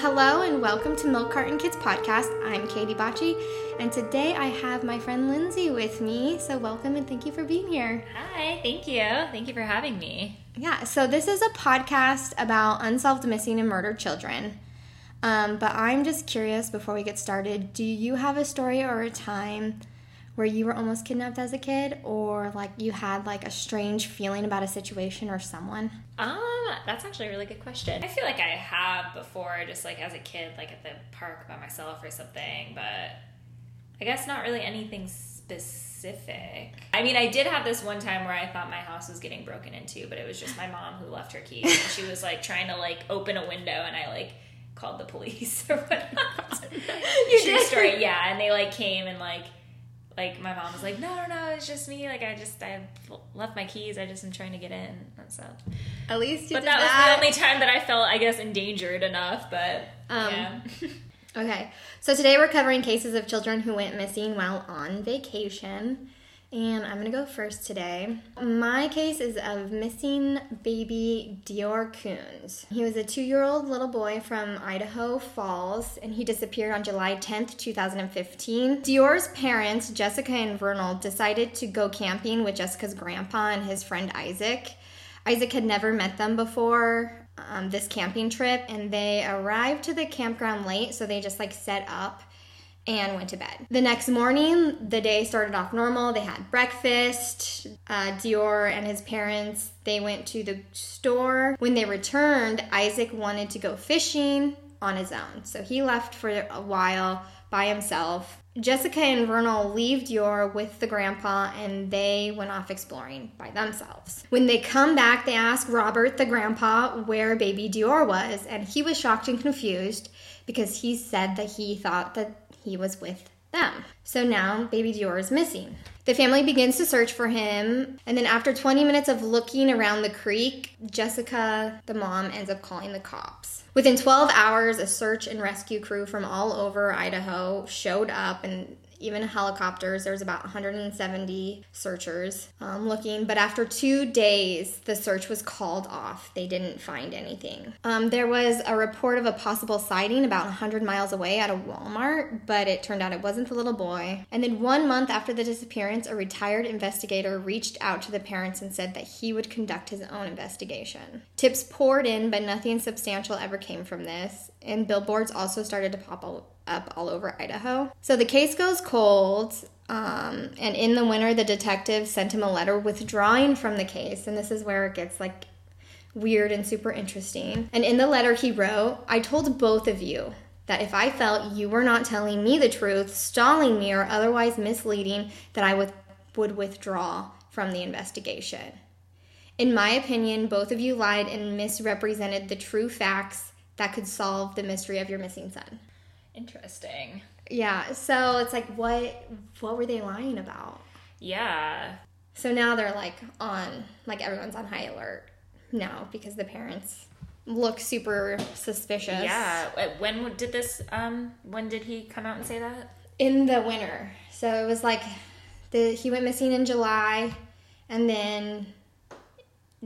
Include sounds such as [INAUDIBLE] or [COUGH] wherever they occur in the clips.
Hello and welcome to Milk Carton Kids Podcast. I'm Katie Baci, and today I have my friend Lindsey with me. So, welcome and thank you for being here. Hi, thank you. Thank you for having me. Yeah, so this is a podcast about unsolved missing and murdered children. Um, but I'm just curious before we get started do you have a story or a time where you were almost kidnapped as a kid or like you had like a strange feeling about a situation or someone? Um, that's actually a really good question. I feel like I have before, just like as a kid, like at the park by myself or something, but I guess not really anything specific. I mean, I did have this one time where I thought my house was getting broken into, but it was just my mom who left her keys. And she was like trying to like open a window, and I like called the police [LAUGHS] or whatnot. You True did? story, yeah. And they like came and like like my mom was like, no, no, no, it's just me. Like I just I left my keys. I just am trying to get in and stuff. At least you But did that, that. was the only time that I felt, I guess, endangered enough. But Um, yeah, [LAUGHS] Okay, so today we're covering cases of children who went missing while on vacation. And I'm gonna go first today. My case is of missing baby DeOrr Kunz. He was a two year old little boy from Idaho Falls, and he disappeared on July 10th, 2015. DeOrr's parents, Jessica and Vernal, decided to go camping with Jessica's grandpa and his friend Isaac. Isaac had never met them before um, this camping trip, and they arrived to the campground late, so they just like set up and went to bed. The next morning, the day started off normal. They had breakfast. Uh, DeOrr and his parents they went to the store. When they returned, Isaac wanted to go fishing on his own, so he left for a while by himself. Jessica and Vernal leave DeOrr with the grandpa and they went off exploring by themselves. When they come back, they ask Robert, the grandpa, where baby DeOrr was, and he was shocked and confused because he said that he thought that he was with them. So now baby DeOrr is missing. The family begins to search for him, and then after 20 minutes of looking around the creek, Jessica, the mom, ends up calling the cops. Within 12 hours, a search and rescue crew from all over Idaho showed up and even helicopters. There was about 170 searchers um, looking, but after two days, the search was called off. They didn't find anything. Um, there was a report of a possible sighting about 100 miles away at a Walmart, but it turned out it wasn't the little boy. And then one month after the disappearance, a retired investigator reached out to the parents and said that he would conduct his own investigation. Tips poured in, but nothing substantial ever came from this. And billboards also started to pop all- up all over Idaho. So the case goes cold. Um, and in the winter, the detective sent him a letter withdrawing from the case. And this is where it gets like weird and super interesting. And in the letter, he wrote, I told both of you that if I felt you were not telling me the truth, stalling me, or otherwise misleading, that I would, would withdraw from the investigation. In my opinion, both of you lied and misrepresented the true facts that could solve the mystery of your missing son. Interesting. Yeah, so it's like what what were they lying about? Yeah, So now they're like on like everyone's on high alert now because the parents look super suspicious. yeah. When did this? Um, when did he come out and say that? In the winter. So it was like the he went missing in July and then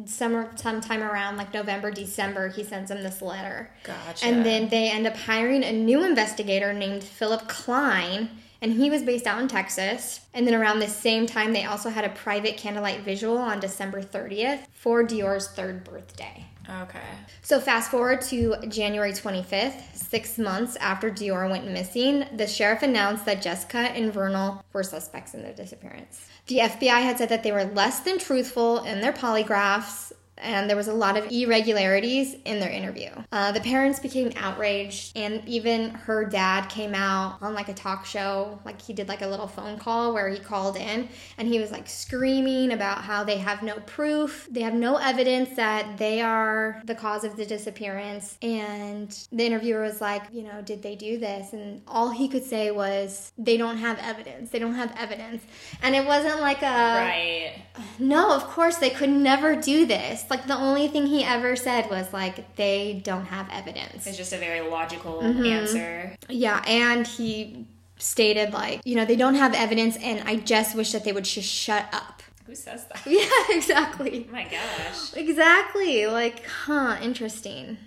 summer sometime around like November, December, he sends them this letter. Gotcha. And then they end up hiring a new investigator named Philip Klein, and he was based out in Texas. And then around the same time, they also had a private candlelight visual on December 30th for DeOrr's third birthday. Okay. So fast forward to January 25th, six months after DeOrr went missing, the sheriff announced that Jessica and Vernal were suspects in their disappearance. The FBI had said that they were less than truthful in their polygraphs, and there was a lot of irregularities in their interview. Uh, the parents became outraged, and even her dad came out on like a talk show. Like he did like a little phone call where he called in and he was like screaming about how they have no proof, they have no evidence that they are the cause of the disappearance. And the interviewer was like, you know, did they do this? And all he could say was, they don't have evidence. They don't have evidence. And it wasn't like a. right. No, of course they could never do this. Like the only thing he ever said was like they don't have evidence. It's just a very logical Mm-hmm. answer. Yeah, and he stated like, you know, they don't have evidence and I just wish that they would just shut up. Who says that? [LAUGHS] Yeah, exactly. Oh my gosh. Exactly. Like, huh, interesting.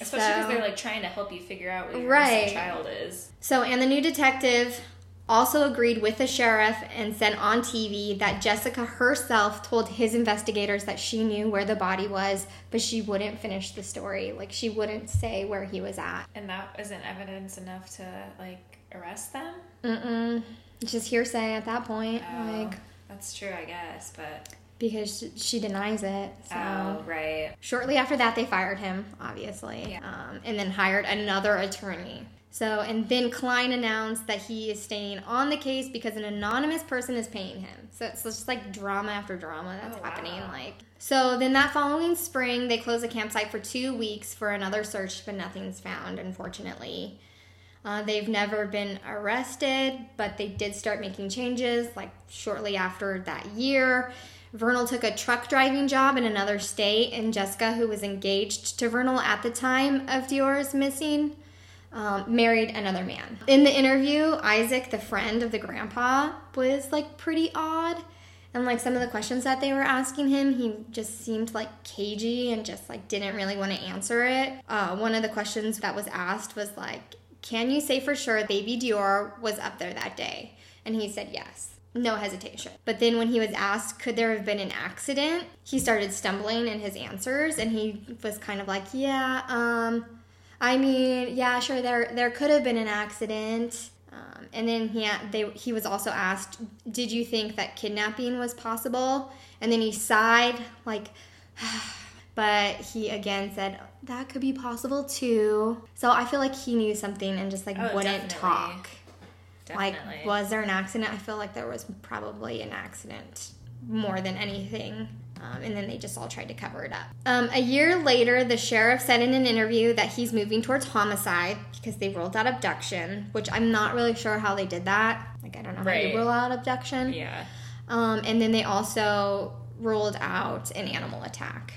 Especially because So- they're like trying to help you figure out what your Right. child is. So, and the new detective also agreed with the sheriff and said on TV that Jessica herself told his investigators that she knew where the body was, but she wouldn't finish the story. Like, she wouldn't say where he was at. And that isn't evidence enough to like arrest them. Mm-mm. Just hearsay at that point. Oh, Like, that's true, I guess. But because she- she denies it. So. oh, right. Shortly after that, they fired him, obviously, Yeah. um, and then hired another attorney. So, and then Klein announced that he is staying on the case because an anonymous person is paying him. So it's just like drama after drama that's Oh, wow. happening. Like, so then that following spring, they closed the campsite for two weeks for another search, but nothing's found, unfortunately. Uh, they've never been arrested, but they did start making changes like shortly after that year. Vernal took a truck driving job in another state, and Jessica, who was engaged to Vernal at the time of DeOrr's missing, um, married another man. In the interview, Isaac, the friend of the grandpa, was like pretty odd. And like some of the questions that they were asking him, he just seemed like cagey and just like didn't really want to answer it. Uh, one of the questions that was asked was like, Can you say for sure baby DeOrr was up there that day? And he said yes. No hesitation. But then when he was asked, could there have been an accident? He started stumbling in his answers and he was kind of like, yeah, um, I mean, yeah, sure, there there could have been an accident. Um, and then he they he was also asked, "Did you think that kidnapping was possible?" And then he sighed, like, [SIGHS] but he again said that could be possible too. So I feel like he knew something and just like Oh, wouldn't definitely. talk. Definitely. Like, was there an accident? I feel like there was probably an accident more than anything. Um, and then they just all tried to cover it up. Um, a year later, the sheriff said in an interview that he's moving towards homicide because they ruled out abduction, which I'm not really sure how they did that. Like, I don't know how Right. you rule out abduction. yeah. Um, and then they also ruled out an animal attack.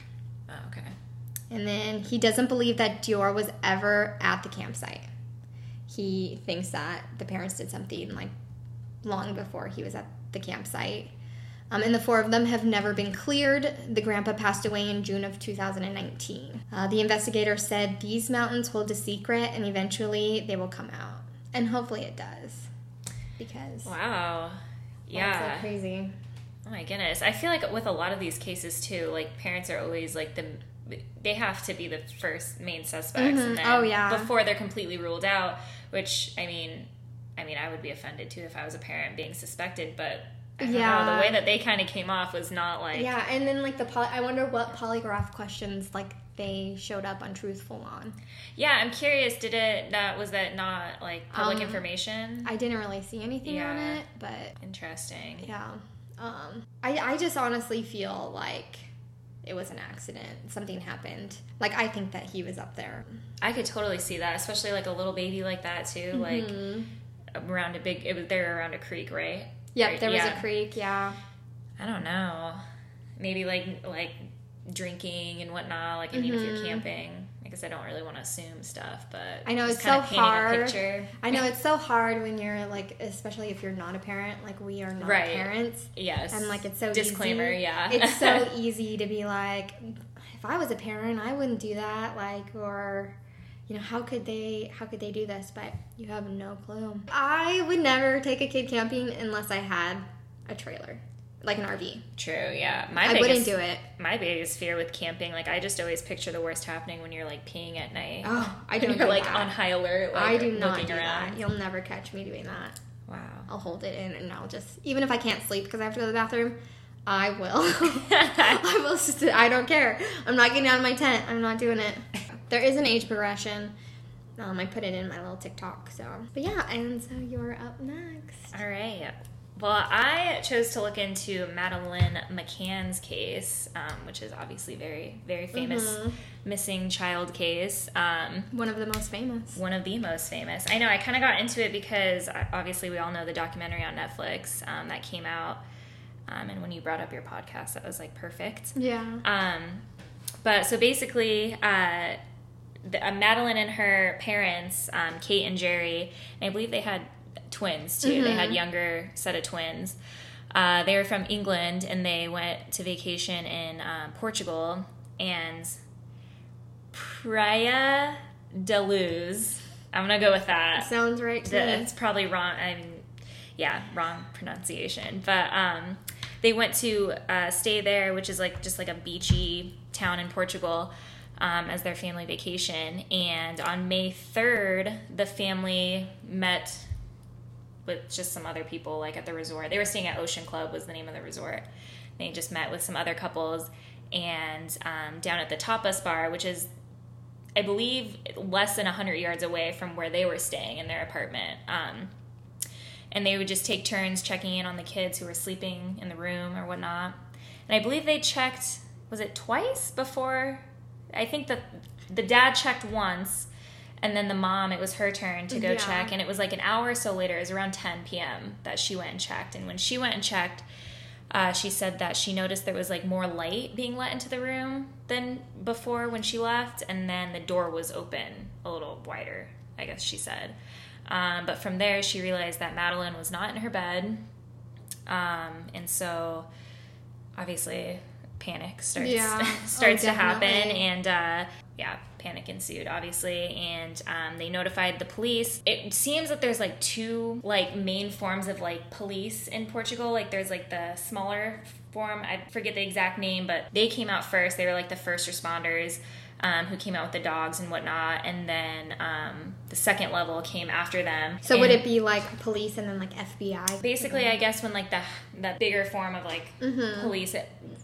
Oh, okay. And then he doesn't believe that DeOrr was ever at the campsite. He thinks that the parents did something like long before he was at the campsite. Um, and the four of them have never been cleared. The grandpa passed away in June of 2019. Uh, the investigator said these mountains hold a secret and eventually they will come out. And hopefully it does. Because Wow. Yeah. so crazy. Oh my goodness. I feel like with a lot of these cases too, like parents are always like the they have to be the first main suspects and then Oh, yeah. before they're completely ruled out, which I mean I mean I would be offended too if I was a parent being suspected, but Don't know, Yeah. the way that they kind of came off was not like Yeah, and then like the poly- I wonder what polygraph questions like they showed up untruthful on. Yeah, I'm curious. Did it not? Was that not like public Um, information? I didn't really see anything on it, but Interesting. yeah. Um, I I just honestly feel like it was an accident. Something happened. Like I think that he was up there. I could totally see that, especially like a little baby like that too, like around a big. It was they were around a creek, right? Yep, there was yeah. a creek. Yeah. I don't know. Maybe like like drinking and whatnot. Like I mean, if you're camping, I guess I don't really want to assume stuff, but Mm-hmm. I know, it's so hard. A picture. I know it's so hard when you're like, especially if you're not a parent. Like we are not Right. parents. Yes. And like it's so disclaimer. easy. Yeah. it's so [LAUGHS] easy to be like, if I was a parent, I wouldn't do that. Like, or you know, how could they? How could they do this? But you have no clue. I would never take a kid camping unless I had a trailer, like an RV. True. Yeah. My I biggest, wouldn't do it. My biggest fear with camping, like I just always picture the worst happening when you're like peeing at night. Oh, I [LAUGHS] don't you're do like that. on high alert. Like, I do not do around. that. You'll never catch me doing that. Wow. I'll hold it in and I'll just, even if I can't sleep because I have to go to the bathroom, I will. [LAUGHS] [LAUGHS] I will. just, I don't care. I'm not getting out of my tent. I'm not doing it. There is an age progression. Um, I put it in my little TikTok. So, but yeah, and so you're up next. All right. Well, I chose to look into Madeleine McCann's case, um, which is obviously very, very famous Mm-hmm. missing child case. Um, One of the most famous. one of the most famous. I know. I kind of got into it because uh, obviously we all know the documentary on Netflix um, that came out, um, and when you brought up your podcast, that was like perfect. Yeah. Um, but so basically, uh, the, uh, Madeleine and her parents, um, Kate and Gerry, and I believe they had twins too. They had younger set of twins. Uh, they were from England and they went to vacation in um, Portugal and Praia de Luz. I'm gonna go with that. Sounds right to me. It's probably wrong. I mean, yeah, wrong pronunciation. But um, they went to uh, stay there, which is like just like a beachy town in Portugal, um, as their family vacation. And on May 3rd, the family met with just some other people, like at the resort. They were staying at Ocean Club, was the name of the resort. They just met with some other couples and um, down at the Tapas Bar, which is I believe less than 100 yards away from where they were staying in their apartment. Um, and they would just take turns checking in on the kids who were sleeping in the room or whatnot. And I believe they checked, was it twice before? I think that the dad checked once, and then the mom, it was her turn to go Yeah. check. And it was like an hour or so later, it was around 10 p.m., that she went and checked. And when she went and checked, uh, she said that she noticed there was like more light being let into the room than before when she left, and then the door was open a little wider, I guess she said. Um, but from there, she realized that Madeleine was not in her bed, um, and so obviously panic starts Yeah. [LAUGHS] starts Oh, to happen, and uh, yeah, panic ensued, obviously, and um, they notified the police. It seems that there's like two like main forms of like police in Portugal. Like there's like the smaller form. I forget the exact name, but they came out first. They were like the first responders. Um, who came out with the dogs and whatnot, and then um, the second level came after them. So would it be like police and then like FBI? basically i guess when like the the bigger form of like Mm-hmm. police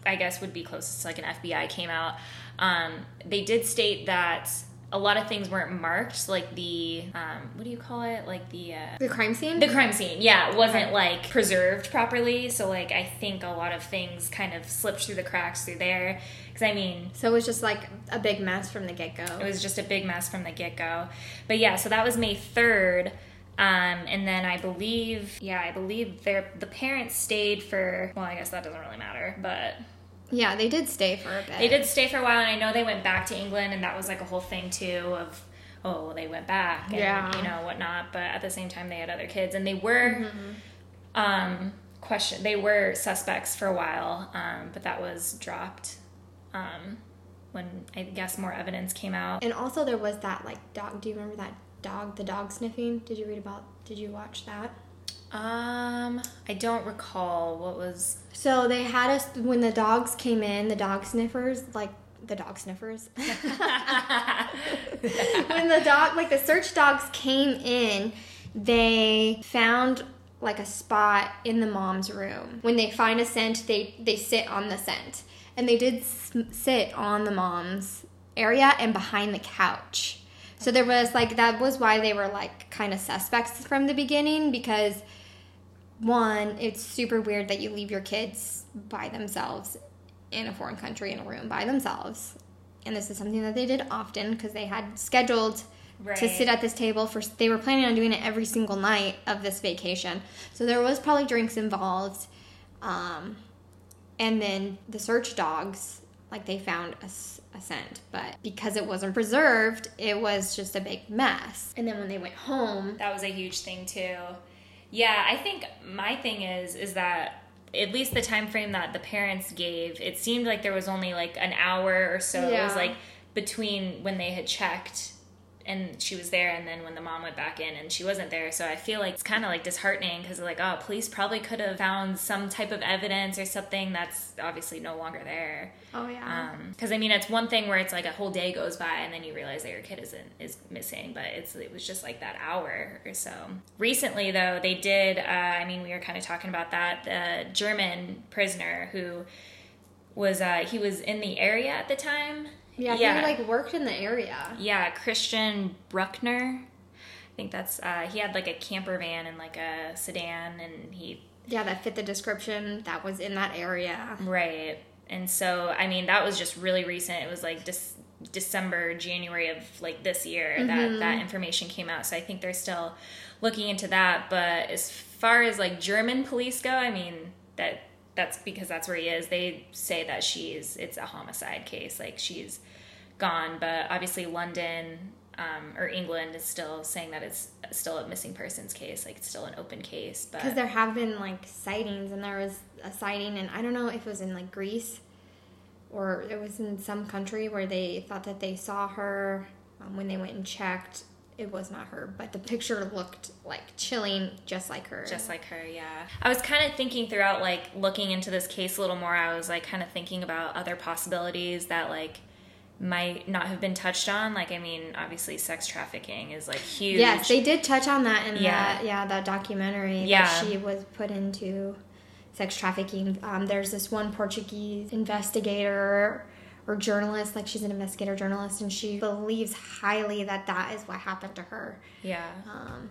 i guess would be closest to like an fbi came out um, they did state that a lot of things weren't marked like the um, what do you call it like the uh, The crime scene? the crime scene yeah wasn't like preserved properly so like i think a lot of things kind of slipped through the cracks through there because i mean so it was just like a big mess from the get go. it was just a big mess from the get go. But yeah, so that was May 3rd. Um, and then I believe, yeah, I believe their the parents stayed for. Well, I guess that doesn't really matter, but Yeah, they did stay for a bit. they did stay for a while, and I know they went back to England, and that was like a whole thing too of, oh, they went back, and Yeah. you know whatnot. But at the same time, they had other kids, and they were, um, question. They were suspects for a while, um, but that was dropped. Um, when I guess more evidence came out. And also there was that like dog. Do you remember that dog? The dog sniffing. Did you read about? Did you watch that? Um, I don't recall what was. So they had us when the dogs came in. The dog sniffers, like the dog sniffers. [LAUGHS] when the dog, like the search dogs came in, they found like a spot in the mom's room. When they find a scent, they they sit on the scent, and they did sit on the mom's area and behind the couch. So there was like that was why they were like kind of suspects from the beginning because one, it's super weird that you leave your kids by themselves in a foreign country in a room by themselves. And this is something that they did often because they had scheduled to sit at this table for they were planning on doing it every single night of this vacation. So there was probably drinks involved. Um, and then the search dogs like they found a scent, but because it wasn't preserved, it was just a big mess. And then when they went home, That was a huge thing too. Yeah, I think my thing is is that at least the time frame that the parents gave, it seemed like there was only like an hour or so. It was like between when they had checked and she was there and then when the mom went back in and she wasn't there so i feel like it's kind of like disheartening because like oh police probably could have found some type of evidence or something that's obviously no longer there oh yeah, because I mean, it's one thing where it's like a whole day goes by and then you realize that your kid isn't is missing, but it's it was just like that hour or so. Recently, though, they did. Uh, I mean, we were kind of talking about that. The German prisoner who was uh, he was in the area at the time. Yeah, yeah, he like worked in the area. yeah, Christian Bruckner. I think that's uh, he had like a camper van and like a sedan, and he Yeah, that fit the description that was in that area. Right. And so, I mean, that was just really recent. It was like Dec- December, January of like this year that that information came out. So I think they're still looking into that. But as far as like German police go, I mean, that that's because that's where he is. They say that she's it's a homicide case. Like she's gone. But obviously, London um, or England is still saying that it's still a missing persons case. Like it's still an open case. Because there have been like sightings, and there was a sighting, and I don't know if it was in like Greece, or it was in some country where they thought that they saw her um, when they went and checked. It was not her, but the picture looked like chilling, just like her. Just like her, yeah. I was kind of thinking throughout, like, looking into this case a little more, I was, like, kind of thinking about other possibilities that, like, might not have been touched on. Like, I mean, obviously, sex trafficking is, like, huge. Yes, they did touch on that in Yeah. that yeah that documentary. Yeah. that she was put into sex trafficking. Um, there's this one Portuguese investigator or journalist, like she's an investigator journalist, and she believes highly that that is what happened to her. Yeah. um,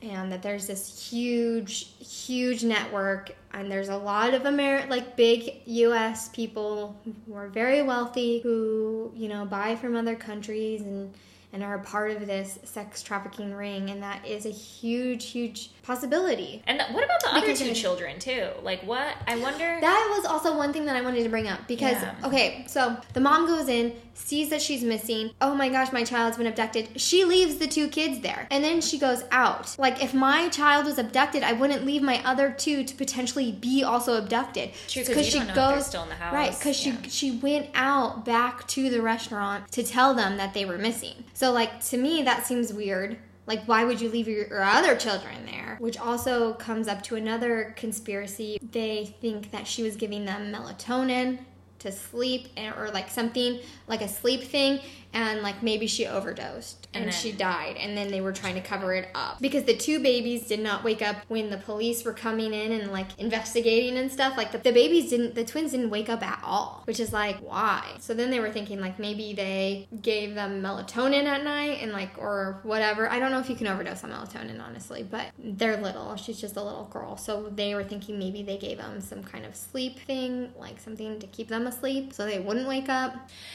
and that there's this huge, huge network, and there's a lot of Amer like big U.S. people who are very wealthy who you know buy from other countries and and are a part of this sex trafficking ring, and that is a huge, huge possibility. And th- what about the other two children, too? Like, what? I wonder. That was also one thing that I wanted to bring up because Yeah. okay, so the mom goes in, sees that she's missing. Oh my gosh, my child's been abducted. She leaves the two kids there. And then she goes out. Like if my child was abducted, I wouldn't leave my other two to potentially be also abducted. True, 'cause you don't know if still in the house. Right, cuz Yeah. she she went out back to the restaurant to tell them that they were missing. So like to me that seems weird. Like, why would you leave your, your other children there? Which also comes up to another conspiracy. They think that she was giving them melatonin to sleep or like something like a sleep thing and like maybe she overdosed and, And then- she died and then they were trying to cover it up. Because the two babies did not wake up when the police were coming in and like investigating and stuff like the, the babies didn't the twins didn't wake up at all which is like why? So then they were thinking like maybe they gave them melatonin at night and like or whatever. I don't know if you can overdose on melatonin honestly but they're little. She's just a little girl. So they were thinking maybe they gave them some kind of sleep thing like something to keep them asleep so they wouldn't wake up.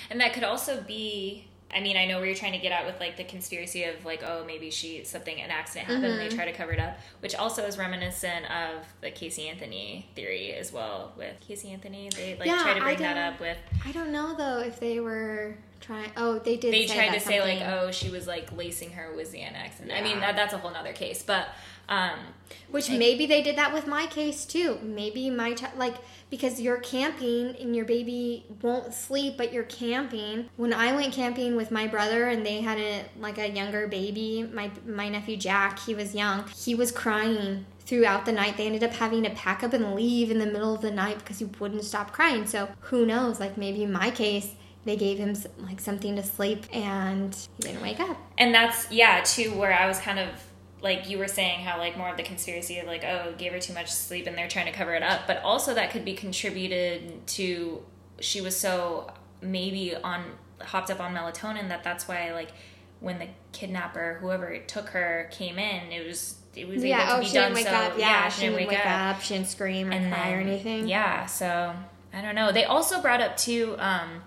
And that could also be. I mean, I know where you're trying to get at with like the conspiracy of like, oh, maybe she something an accident happened and Mm-hmm. they try to cover it up, which also is reminiscent of the Casey Anthony theory as well. With Casey Anthony, they like Yeah, try to bring that up with. I don't know though if they were trying. Oh, they did. They tried to say like, oh, she was like lacing her with Xanax, and I mean that, that's a whole nother case, but. um which maybe they did that with my case too. Maybe my child, like because you're camping and your baby won't sleep, but you're camping. When I went camping with my brother and they had a like a younger baby, my my nephew Jack, he was young. He was crying throughout the night. They ended up having to pack up and leave in the middle of the night because he wouldn't stop crying. So who knows? Like maybe in my case. They gave him like something to sleep and he didn't wake up. and that's yeah too where i was kind of like you were saying how like more of the conspiracy of like oh gave her too much sleep and they're trying to cover it up but also that could be contributed to she was so maybe on hopped up on melatonin that that's why like when the kidnapper whoever took her came in it was it was able to oh, be she done didn't wake so up. Yeah, she didn't wake, up up. She didn't scream or and cry or anything. Yeah, so I don't know. They also brought up too, um,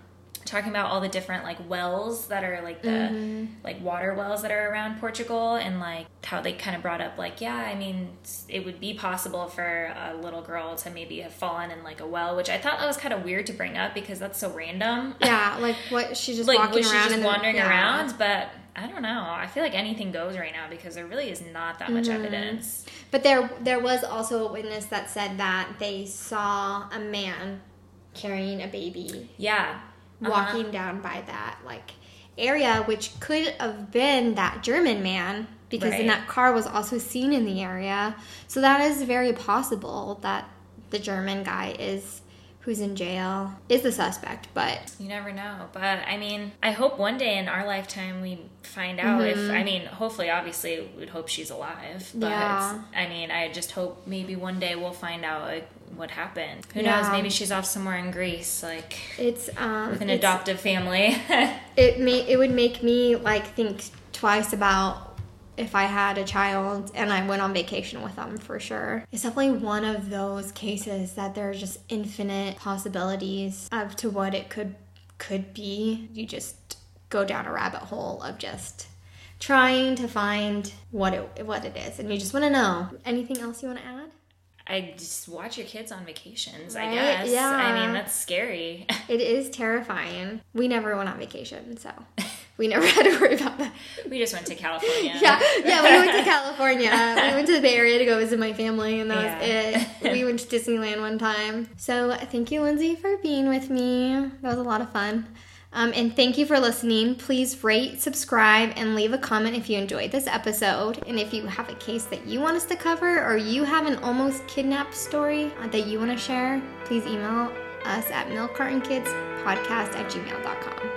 talking about all the different like wells that are like the Mm-hmm. like water wells that are around Portugal, and like how they kind of brought up like yeah, I mean it would be possible for a little girl to maybe have fallen in like a well, which I thought that was kind of weird to bring up because that's so random. [LAUGHS] Yeah, like what she just like walking was she around just wandering yeah. around? But I don't know. I feel like anything goes right now because there really is not that much Mm-hmm. evidence. But there there was also a witness that said that they saw a man carrying a baby Yeah. Uh-huh. walking down by that like area, which could have been that German man because Right. then that car was also seen in the area. So that is very possible that the German guy is who's in jail is the suspect, but You never know. But I mean, I hope one day in our lifetime we find out if, Mm-hmm. I mean, hopefully, obviously, we'd hope she's alive. But Yeah. I mean, I just hope maybe one day we'll find out like, what happened. Who knows? Maybe she's off somewhere in Greece, like it's um with an it's- adoptive family. [LAUGHS] it may it would make me like think twice about if I had a child and I went on vacation with them for sure. It's definitely one of those cases that there are just infinite possibilities of to what it could could be. You just go down a rabbit hole of just trying to find what it what it is and you just want to know. Anything else you want to add? I just watch your kids on vacations, I guess. Yeah. I mean, that's scary. [LAUGHS] It is terrifying. We never went on vacation, so we never [LAUGHS] had to worry about that. We just went to California. [LAUGHS] Yeah, yeah, we went to California. we went to the Bay Area to go visit my family, and that Yeah. was it. We went to Disneyland one time. So thank you, Lindsey, for being with me. That was a lot of fun. Um, and thank you for listening. Please rate, subscribe, and leave a comment if you enjoyed this episode. And if you have a case that you want us to cover, or you have an almost kidnapped story that you want to share, please email us at milkcartonkidspodcast at gmail.com.